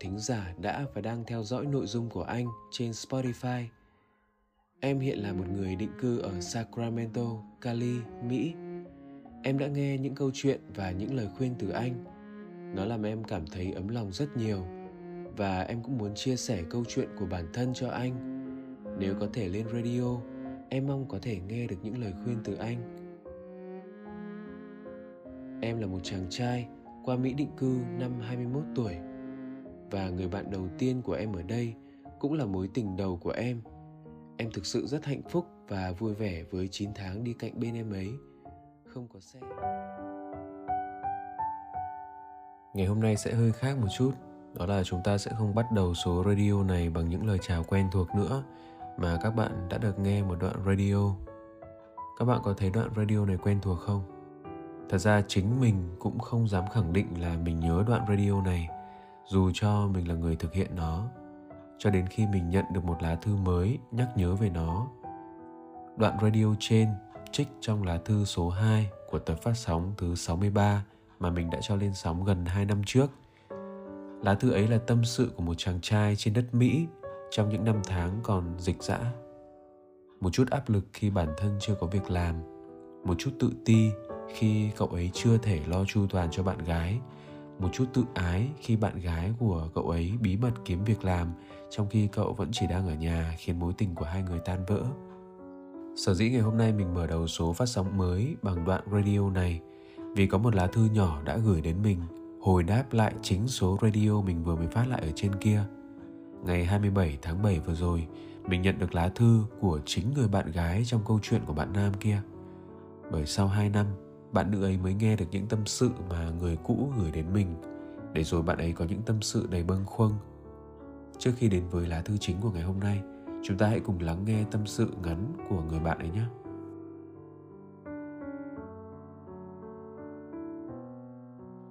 thính giả đã và đang theo dõi nội dung của anh trên Spotify. Em hiện là một người định cư ở Sacramento, Cali, Mỹ. Em đã nghe những câu chuyện và những lời khuyên từ anh. Nó làm em cảm thấy ấm lòng rất nhiều và em cũng muốn chia sẻ câu chuyện của bản thân cho anh. Nếu có thể lên radio, em mong có thể nghe được những lời khuyên từ anh. Em là một chàng trai qua Mỹ định cư năm 21 tuổi và người bạn đầu tiên của em ở đây cũng là mối tình đầu của em. Em thực sự rất hạnh phúc và vui vẻ với 9 tháng đi cạnh bên em ấy. Không có xe. Ngày hôm nay sẽ hơi khác một chút, đó là chúng ta sẽ không bắt đầu số radio này bằng những lời chào quen thuộc nữa mà các bạn đã được nghe một đoạn radio. Các bạn có thấy đoạn radio này quen thuộc không? Thật ra chính mình cũng không dám khẳng định là mình nhớ đoạn radio này dù cho mình là người thực hiện nó cho đến khi mình nhận được một lá thư mới nhắc nhớ về nó. Đoạn radio trên trích trong lá thư số 2 của tập phát sóng thứ 63 mà mình đã cho lên sóng gần 2 năm trước. Lá thư ấy là tâm sự của một chàng trai trên đất Mỹ trong những năm tháng còn dịch dã. Một chút áp lực khi bản thân chưa có việc làm, một chút tự ti khi cậu ấy chưa thể lo chu toàn cho bạn gái một chút tự ái khi bạn gái của cậu ấy bí mật kiếm việc làm trong khi cậu vẫn chỉ đang ở nhà khiến mối tình của hai người tan vỡ. Sở dĩ ngày hôm nay mình mở đầu số phát sóng mới bằng đoạn radio này vì có một lá thư nhỏ đã gửi đến mình hồi đáp lại chính số radio mình vừa mới phát lại ở trên kia. Ngày 27 tháng 7 vừa rồi, mình nhận được lá thư của chính người bạn gái trong câu chuyện của bạn nam kia. Bởi sau 2 năm, bạn nữ ấy mới nghe được những tâm sự mà người cũ gửi đến mình, để rồi bạn ấy có những tâm sự đầy bâng khuâng trước khi đến với lá thư chính của ngày hôm nay, chúng ta hãy cùng lắng nghe tâm sự ngắn của người bạn ấy nhé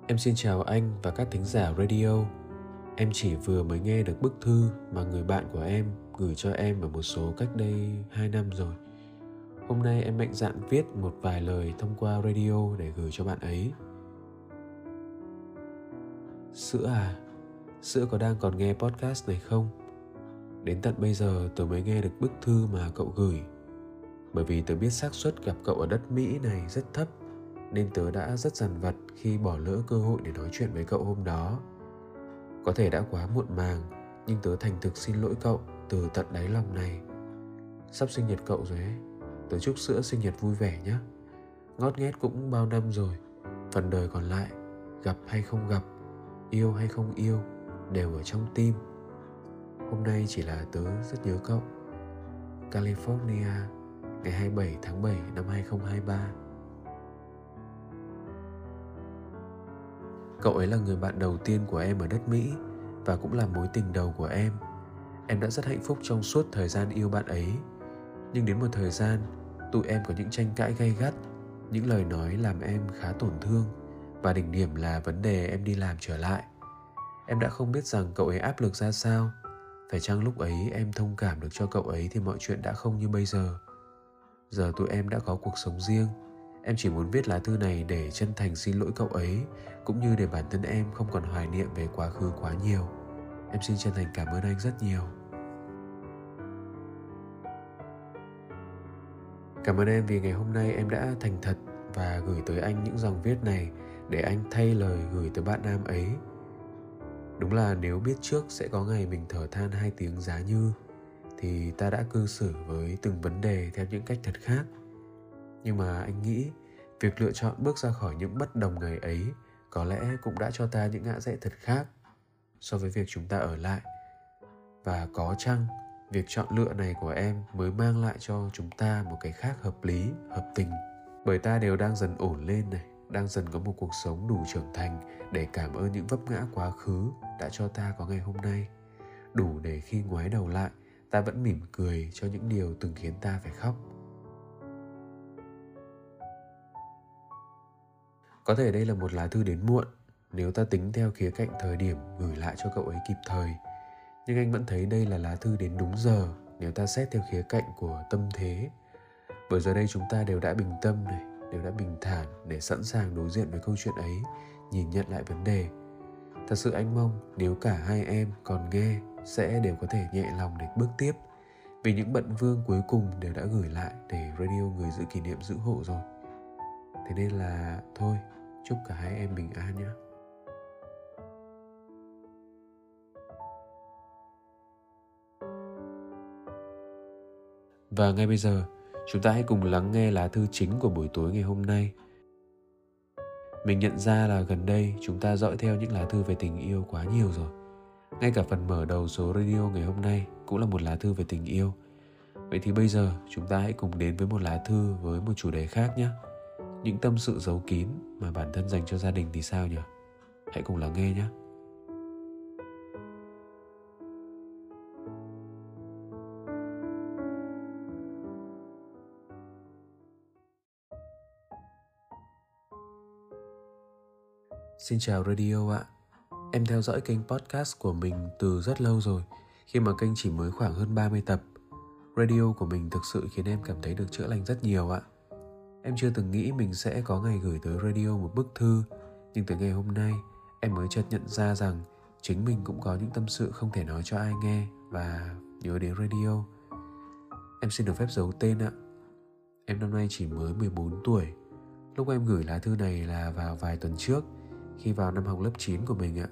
Em xin chào anh và các thính giả radio. Em chỉ vừa mới nghe được bức thư mà người bạn của em gửi cho em ở một số cách đây 2 năm rồi. Hôm nay em mạnh dạn viết một vài lời thông qua radio để gửi cho bạn ấy. Sữa à, Sữa có đang còn nghe podcast này không? Đến tận bây giờ tớ mới nghe được bức thư mà cậu gửi. Bởi vì tớ biết xác suất gặp cậu ở đất Mỹ này rất thấp, nên tớ đã rất dằn vặt khi bỏ lỡ cơ hội để nói chuyện với cậu hôm đó. Có thể đã quá muộn màng, nhưng tớ thành thực xin lỗi cậu từ tận đáy lòng này. Sắp sinh nhật cậu rồi ấy Tớ chúc sữa sinh nhật vui vẻ nhé. Ngót nghét cũng bao năm rồi, Phần đời còn lại, Gặp hay không gặp, Yêu hay không yêu, Đều ở trong tim. Hôm nay chỉ là tớ rất nhớ cậu. California, Ngày 27 tháng 7 năm 2023 Cậu ấy là người bạn đầu tiên của em ở đất Mỹ Và cũng là mối tình đầu của em. Em đã rất hạnh phúc trong suốt thời gian yêu bạn ấy. Nhưng đến một thời gian tụi em có những tranh cãi gay gắt, những lời nói làm em khá tổn thương, và đỉnh điểm là vấn đề em đi làm trở lại. Em đã không biết rằng cậu ấy áp lực ra sao. Phải chăng lúc ấy em thông cảm được cho cậu ấy thì mọi chuyện đã không như bây giờ? Giờ tụi em đã có cuộc sống riêng. Em chỉ muốn viết lá thư này để chân thành xin lỗi cậu ấy, cũng như để bản thân em không còn hoài niệm về quá khứ quá nhiều. Em xin chân thành cảm ơn anh rất nhiều. Cảm ơn em vì ngày hôm nay em đã thành thật và gửi tới anh những dòng viết này để anh thay lời gửi tới bạn nam ấy. Đúng là nếu biết trước sẽ có ngày mình thở than hai tiếng giá như, thì ta đã cư xử với từng vấn đề theo những cách thật khác. Nhưng mà anh nghĩ, việc lựa chọn bước ra khỏi những bất đồng ngày ấy có lẽ cũng đã cho ta những ngã rẽ thật khác so với việc chúng ta ở lại. Và có chăng việc chọn lựa này của em mới mang lại cho chúng ta một cái khác hợp lý, hợp tình. Bởi ta đều đang dần ổn lên này, đang dần có một cuộc sống đủ trưởng thành để cảm ơn những vấp ngã quá khứ đã cho ta có ngày hôm nay. Đủ để khi ngoái đầu lại, ta vẫn mỉm cười cho những điều từng khiến ta phải khóc. Có thể đây là một lá thư đến muộn. Nếu ta tính theo khía cạnh thời điểm gửi lại cho cậu ấy kịp thời nhưng anh vẫn thấy đây là lá thư đến đúng giờ nếu ta xét theo khía cạnh của tâm thế. Bởi giờ đây chúng ta đều đã bình tâm này, đều đã bình thản để sẵn sàng đối diện với câu chuyện ấy, nhìn nhận lại vấn đề. Thật sự anh mong nếu cả hai em còn nghe sẽ đều có thể nhẹ lòng để bước tiếp, vì những bận vương cuối cùng đều đã gửi lại để radio người giữ kỷ niệm giữ hộ rồi. Thế nên là thôi, chúc cả hai em bình an nhé. Và ngay bây giờ, chúng ta hãy cùng lắng nghe lá thư chính của buổi tối ngày hôm nay. Mình nhận ra là gần đây chúng ta dõi theo những lá thư về tình yêu quá nhiều rồi. Ngay cả phần mở đầu số radio ngày hôm nay cũng là một lá thư về tình yêu. Vậy thì bây giờ, chúng ta hãy cùng đến với một lá thư với một chủ đề khác nhé. Những tâm sự giấu kín mà bản thân dành cho gia đình thì sao nhỉ? Hãy cùng lắng nghe nhé. Xin chào radio ạ. Em theo dõi kênh podcast của mình từ rất lâu rồi, khi mà kênh chỉ mới khoảng hơn 30 tập. Radio của mình thực sự khiến em cảm thấy được chữa lành rất nhiều ạ. Em chưa từng nghĩ mình sẽ có ngày gửi tới radio một bức thư, nhưng từ ngày hôm nay, em mới chợt nhận ra rằng chính mình cũng có những tâm sự không thể nói cho ai nghe và nhớ đến radio. Em xin được phép giấu tên ạ. Em năm nay chỉ mới 14 tuổi. Lúc em gửi lá thư này là vào vài tuần trước – khi vào năm học lớp 9 của mình ạ.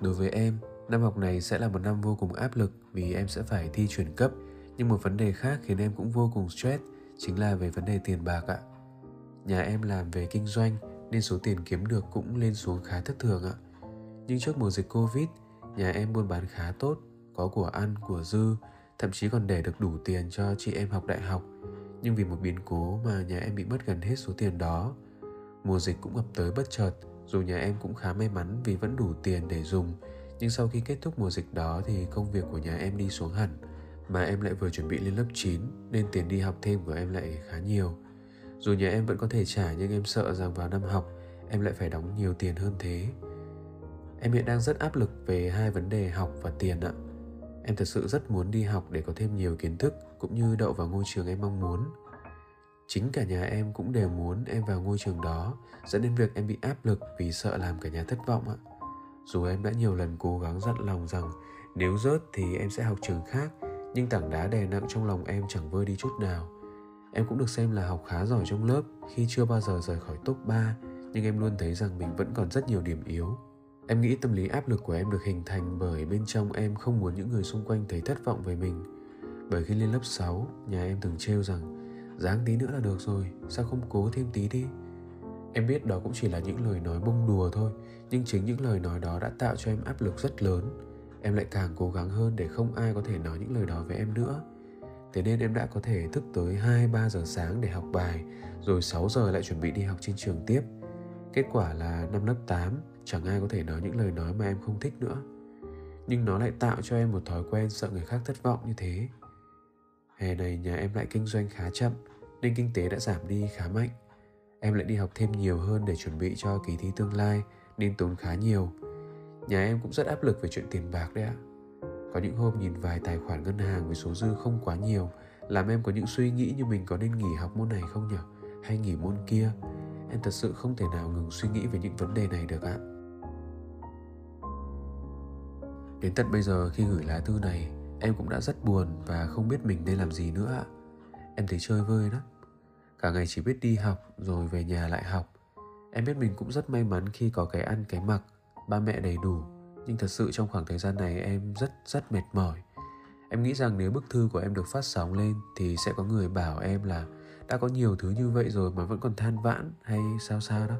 Đối với em, năm học này sẽ là một năm vô cùng áp lực vì em sẽ phải thi chuyển cấp, nhưng một vấn đề khác khiến em cũng vô cùng stress chính là về vấn đề tiền bạc ạ. Nhà em làm về kinh doanh nên số tiền kiếm được cũng lên xuống khá thất thường ạ. Nhưng trước mùa dịch Covid, nhà em buôn bán khá tốt, có của ăn, của dư, thậm chí còn để được đủ tiền cho chị em học đại học. Nhưng vì một biến cố mà nhà em bị mất gần hết số tiền đó. Mùa dịch cũng ập tới bất chợt, dù nhà em cũng khá may mắn vì vẫn đủ tiền để dùng, nhưng sau khi kết thúc mùa dịch đó thì công việc của nhà em đi xuống hẳn, mà em lại vừa chuẩn bị lên lớp 9 nên tiền đi học thêm của em lại khá nhiều. Dù nhà em vẫn có thể trả nhưng em sợ rằng vào năm học em lại phải đóng nhiều tiền hơn thế. Em hiện đang rất áp lực về hai vấn đề học và tiền ạ. Em thật sự rất muốn đi học để có thêm nhiều kiến thức cũng như đậu vào ngôi trường em mong muốn chính cả nhà em cũng đều muốn em vào ngôi trường đó. Dẫn đến việc em bị áp lực vì sợ làm cả nhà thất vọng ạ. Dù em đã nhiều lần cố gắng dặn lòng rằng nếu rớt thì em sẽ học trường khác nhưng tảng đá đè nặng trong lòng em chẳng vơi đi chút nào. Em cũng được xem là học khá giỏi trong lớp khi chưa bao giờ rời khỏi top 3 nhưng em luôn thấy rằng mình vẫn còn rất nhiều điểm yếu. Em nghĩ tâm lý áp lực của em được hình thành bởi bên trong em không muốn những người xung quanh thấy thất vọng về mình. Bởi khi lên lớp 6, nhà em từng trêu rằng dáng tí nữa là được rồi, sao không cố thêm tí đi? Em biết đó cũng chỉ là những lời nói bông đùa thôi, nhưng chính những lời nói đó đã tạo cho em áp lực rất lớn. Em lại càng cố gắng hơn để không ai có thể nói những lời đó với em nữa. Thế nên em đã có thể thức tới 2-3 giờ sáng để học bài, rồi 6 giờ lại chuẩn bị đi học trên trường tiếp. Kết quả là năm lớp 8 chẳng ai có thể nói những lời nói mà em không thích nữa. Nhưng nó lại tạo cho em một thói quen sợ người khác thất vọng như thế hè này nhà em lại kinh doanh khá chậm nên kinh tế đã giảm đi khá mạnh. Em lại đi học thêm nhiều hơn để chuẩn bị cho kỳ thi tương lai nên tốn khá nhiều. Nhà em cũng rất áp lực về chuyện tiền bạc đấy ạ. Có những hôm nhìn vài tài khoản ngân hàng với số dư không quá nhiều làm em có những suy nghĩ như mình có nên nghỉ học môn này không nhỉ? Hay nghỉ môn kia? Em thật sự không thể nào ngừng suy nghĩ về những vấn đề này được ạ. Đến tận bây giờ khi gửi lá thư này, em cũng đã rất buồn và không biết mình nên làm gì nữa ạ. Em thấy chơi vơi lắm. Cả ngày chỉ biết đi học rồi về nhà lại học. Em biết mình cũng rất may mắn khi có cái ăn cái mặc, Ba mẹ đầy đủ. Nhưng thật sự trong khoảng thời gian này em rất rất mệt mỏi. Em nghĩ rằng nếu bức thư của em được phát sóng lên Thì sẽ có người bảo em là Đã có nhiều thứ như vậy rồi mà vẫn còn than vãn hay sao sao đó.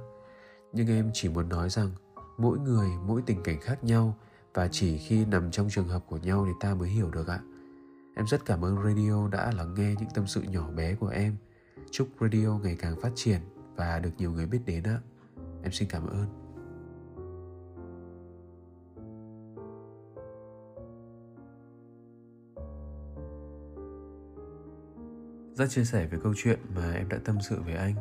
Nhưng em chỉ muốn nói rằng Mỗi người, mỗi tình cảnh khác nhau và chỉ khi nằm trong trường hợp của nhau thì ta mới hiểu được ạ. Em rất cảm ơn radio đã lắng nghe những tâm sự nhỏ bé của em. Chúc radio ngày càng phát triển và được nhiều người biết đến ạ. Em xin cảm ơn. Rất chia sẻ về câu chuyện mà em đã tâm sự với anh.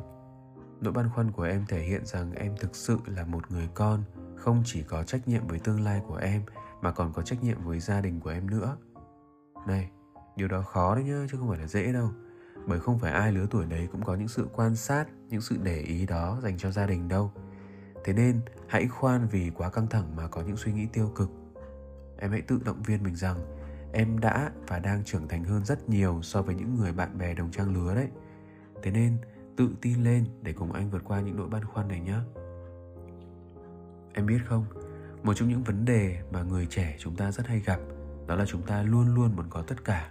Nỗi băn khoăn của em thể hiện rằng em thực sự là một người con không chỉ có trách nhiệm với tương lai của em, mà còn có trách nhiệm với gia đình của em nữa. Này, điều đó khó đấy nhá, chứ không phải là dễ đâu. Bởi không phải ai lứa tuổi đấy cũng có những sự quan sát, những sự để ý đó dành cho gia đình đâu. Thế nên, hãy khoan vì quá căng thẳng mà có những suy nghĩ tiêu cực. Em hãy tự động viên mình rằng, em đã và đang trưởng thành hơn rất nhiều so với những người bạn bè đồng trang lứa đấy. Thế nên, tự tin lên để cùng anh vượt qua những nỗi băn khoăn này nhé em biết không? Một trong những vấn đề mà người trẻ chúng ta rất hay gặp, đó là chúng ta luôn luôn muốn có tất cả.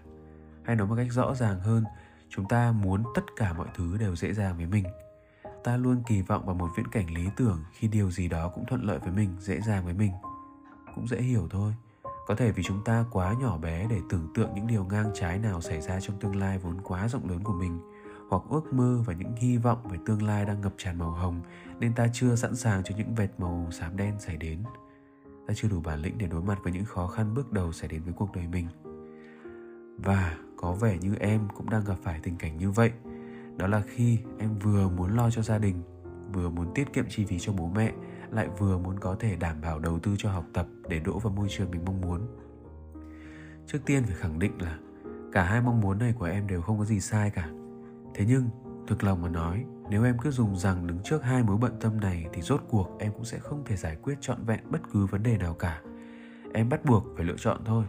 Hay nói một cách rõ ràng hơn, chúng ta muốn tất cả mọi thứ đều dễ dàng với mình. Ta luôn kỳ vọng vào một viễn cảnh lý tưởng khi điều gì đó cũng thuận lợi với mình, dễ dàng với mình. Cũng dễ hiểu thôi. Có thể vì chúng ta quá nhỏ bé để tưởng tượng những điều ngang trái nào xảy ra trong tương lai vốn quá rộng lớn của mình hoặc ước mơ và những hy vọng về tương lai đang ngập tràn màu hồng, nên ta chưa sẵn sàng cho những vệt màu xám đen xảy đến. Ta chưa đủ bản lĩnh để đối mặt với những khó khăn bước đầu xảy đến với cuộc đời mình. Và có vẻ như em cũng đang gặp phải tình cảnh như vậy. Đó là khi em vừa muốn lo cho gia đình, vừa muốn tiết kiệm chi phí cho bố mẹ, lại vừa muốn có thể đảm bảo đầu tư cho học tập để đỗ vào môi trường mình mong muốn. Trước tiên phải khẳng định là cả hai mong muốn này của em đều không có gì sai cả thế nhưng, thực lòng mà nói, nếu em cứ dùng rằng đứng trước hai mối bận tâm này thì rốt cuộc em cũng sẽ không thể giải quyết trọn vẹn bất cứ vấn đề nào cả. Em bắt buộc phải lựa chọn thôi.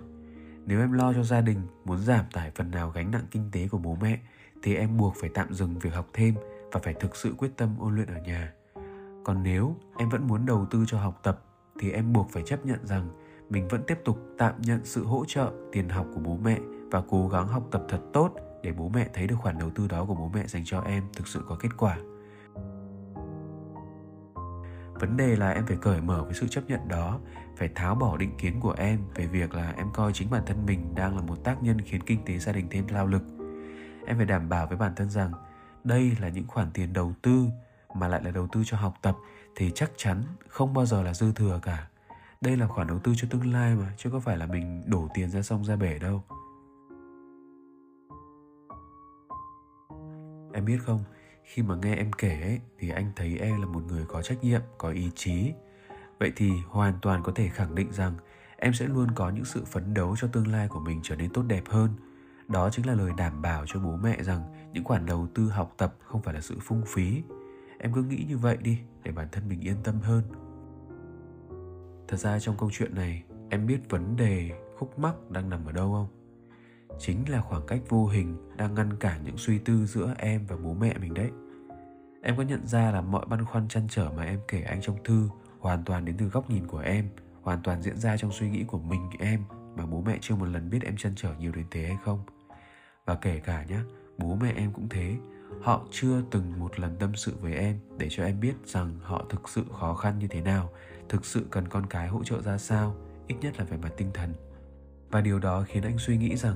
Nếu em lo cho gia đình, muốn giảm tải phần nào gánh nặng kinh tế của bố mẹ, thì em buộc phải tạm dừng việc học thêm và phải thực sự quyết tâm ôn luyện ở nhà. Còn nếu em vẫn muốn đầu tư cho học tập, thì em buộc phải chấp nhận rằng mình vẫn tiếp tục tạm nhận sự hỗ trợ, tiền học của bố mẹ và cố gắng học tập thật tốt để bố mẹ thấy được khoản đầu tư đó của bố mẹ dành cho em thực sự có kết quả. Vấn đề là em phải cởi mở với sự chấp nhận đó, phải tháo bỏ định kiến của em về việc là em coi chính bản thân mình đang là một tác nhân khiến kinh tế gia đình thêm lao lực. Em phải đảm bảo với bản thân rằng đây là những khoản tiền đầu tư mà lại là đầu tư cho học tập thì chắc chắn không bao giờ là dư thừa cả. Đây là khoản đầu tư cho tương lai mà, chứ có phải là mình đổ tiền ra sông ra bể đâu. Em biết không? Khi mà nghe em kể ấy, thì anh thấy em là một người có trách nhiệm có ý chí. Vậy thì hoàn toàn có thể khẳng định rằng em sẽ luôn có những sự phấn đấu cho tương lai của mình trở nên tốt đẹp hơn. Đó chính là lời đảm bảo cho bố mẹ rằng những khoản đầu tư học tập không phải là sự phung phí. Em cứ nghĩ như vậy đi để bản thân mình yên tâm hơn. Thật ra trong câu chuyện này em biết vấn đề khúc mắc đang nằm ở đâu không? Chính là khoảng cách vô hình đang ngăn cản những suy tư giữa em và bố mẹ mình đấy. Em có nhận ra là mọi băn khoăn chăn trở mà em kể anh trong thư hoàn toàn đến từ góc nhìn của em, hoàn toàn diễn ra trong suy nghĩ của mình, em mà bố mẹ chưa một lần biết em chăn trở nhiều đến thế hay không. Và kể cả nhé bố mẹ em cũng thế. Họ chưa từng một lần tâm sự với em để cho em biết rằng họ thực sự khó khăn như thế nào, thực sự cần con cái hỗ trợ ra sao, ít nhất là về mặt tinh thần. Và điều đó khiến anh suy nghĩ rằng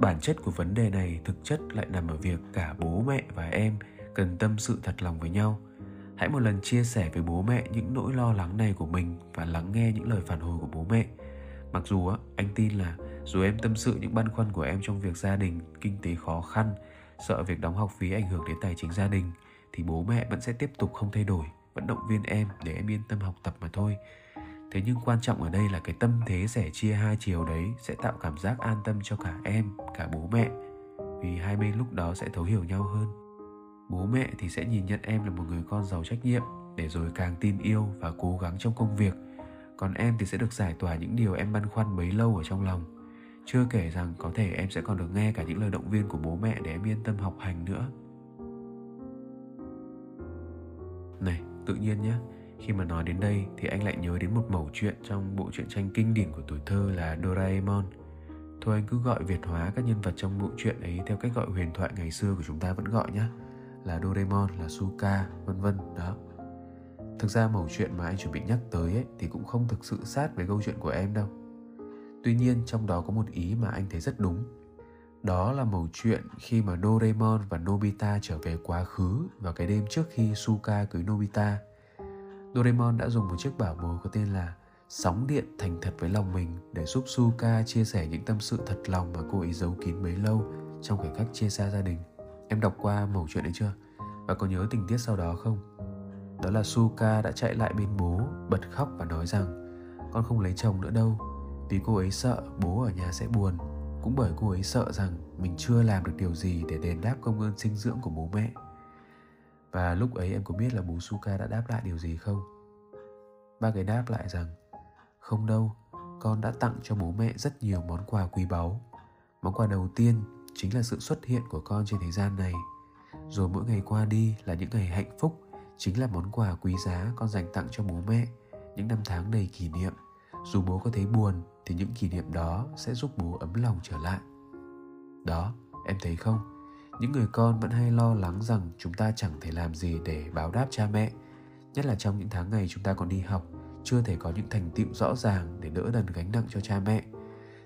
bản chất của vấn đề này thực chất lại nằm ở việc cả bố mẹ và em cần tâm sự thật lòng với nhau. Hãy một lần chia sẻ với bố mẹ những nỗi lo lắng này của mình và lắng nghe những lời phản hồi của bố mẹ. Mặc dù á, anh tin là dù em tâm sự những băn khoăn của em trong việc gia đình, kinh tế khó khăn, sợ việc đóng học phí ảnh hưởng đến tài chính gia đình, thì bố mẹ vẫn sẽ tiếp tục không thay đổi vẫn động viên em để em yên tâm học tập mà thôi thế nhưng quan trọng ở đây là cái tâm thế sẻ chia hai chiều đấy sẽ tạo cảm giác an tâm cho cả em, cả bố mẹ. Vì hai bên lúc đó sẽ thấu hiểu nhau hơn. Bố mẹ thì sẽ nhìn nhận em là một người con giàu trách nhiệm, để rồi càng tin yêu và cố gắng trong công việc. Còn em thì sẽ được giải tỏa những điều em băn khoăn bấy lâu ở trong lòng. Chưa kể rằng có thể em sẽ còn được nghe cả những lời động viên của bố mẹ để em yên tâm học hành nữa. Này, tự nhiên nhé khi mà nói đến đây thì anh lại nhớ đến một mẩu chuyện trong bộ truyện tranh kinh điển của tuổi thơ là Doraemon. Thôi anh cứ gọi Việt hóa các nhân vật trong bộ truyện ấy theo cách gọi huyền thoại ngày xưa của chúng ta vẫn gọi nhé. Là Doraemon, là Suka, vân vân đó. Thực ra mẩu chuyện mà anh chuẩn bị nhắc tới ấy, thì cũng không thực sự sát với câu chuyện của em đâu. Tuy nhiên trong đó có một ý mà anh thấy rất đúng. đó là mẩu chuyện khi mà Doraemon và Nobita trở về quá khứ vào cái đêm trước khi Suka cưới Nobita. Doraemon đã dùng một chiếc bảo bối có tên là sóng điện thành thật với lòng mình để giúp Suka chia sẻ những tâm sự thật lòng mà cô ấy giấu kín bấy lâu trong khoảnh khắc chia xa gia đình. Em đọc qua mẩu chuyện đấy chưa? Và có nhớ tình tiết sau đó không? Đó là Suka đã chạy lại bên bố, bật khóc và nói rằng con không lấy chồng nữa đâu vì cô ấy sợ bố ở nhà sẽ buồn cũng bởi cô ấy sợ rằng mình chưa làm được điều gì để đền đáp công ơn sinh dưỡng của bố mẹ và lúc ấy em có biết là bố Suka đã đáp lại điều gì không? Ba ấy đáp lại rằng Không đâu, con đã tặng cho bố mẹ rất nhiều món quà quý báu. Món quà đầu tiên chính là sự xuất hiện của con trên thế gian này. Rồi mỗi ngày qua đi là những ngày hạnh phúc Chính là món quà quý giá con dành tặng cho bố mẹ Những năm tháng đầy kỷ niệm. Dù bố có thấy buồn thì những kỷ niệm đó sẽ giúp bố ấm lòng trở lại. Đó em thấy không? Những người con vẫn hay lo lắng rằng chúng ta chẳng thể làm gì để báo đáp cha mẹ. Nhất là trong những tháng ngày chúng ta còn đi học, chưa thể có những thành tựu rõ ràng để đỡ đần gánh nặng cho cha mẹ.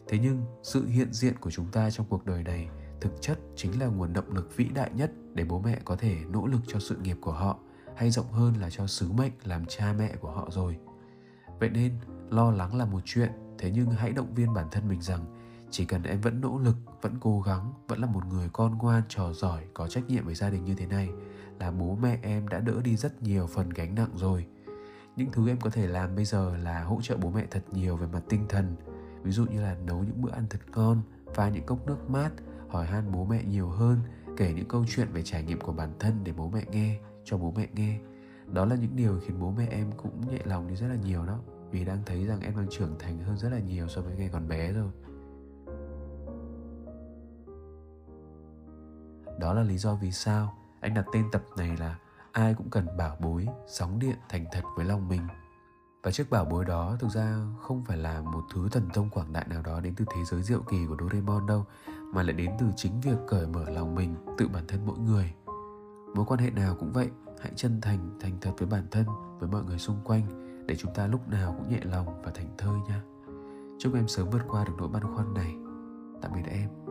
Thế nhưng, sự hiện diện của chúng ta trong cuộc đời này thực chất chính là nguồn động lực vĩ đại nhất để bố mẹ có thể nỗ lực cho sự nghiệp của họ, hay rộng hơn là cho sứ mệnh làm cha mẹ của họ rồi. Vậy nên, lo lắng là một chuyện, thế nhưng hãy động viên bản thân mình rằng chỉ cần em vẫn nỗ lực, vẫn cố gắng, vẫn là một người con ngoan, trò giỏi, có trách nhiệm với gia đình như thế này, là bố mẹ em đã đỡ đi rất nhiều phần gánh nặng rồi. Những thứ em có thể làm bây giờ là hỗ trợ bố mẹ thật nhiều về mặt tinh thần. Ví dụ như là nấu những bữa ăn thật ngon, pha những cốc nước mát, hỏi han bố mẹ nhiều hơn, kể những câu chuyện về trải nghiệm của bản thân để bố mẹ nghe, cho bố mẹ nghe. Đó là những điều khiến bố mẹ em cũng nhẹ lòng đi rất là nhiều đó. Vì đang thấy rằng em đang trưởng thành hơn rất là nhiều so với ngày còn bé rồi. Đó là lý do vì sao anh đặt tên tập này là ai cũng cần bảo bối sóng điện thành thật với lòng mình. Và chiếc bảo bối đó thực ra không phải là một thứ thần thông quảng đại nào đó đến từ thế giới diệu kỳ của Doraemon đâu, mà lại đến từ chính việc cởi mở lòng mình tự bản thân mỗi người. Mối quan hệ nào cũng vậy, hãy chân thành thành thật với bản thân, với mọi người xung quanh, để chúng ta lúc nào cũng nhẹ lòng và thành thơi nha. Chúc em sớm vượt qua được nỗi băn khoăn này. Tạm biệt em.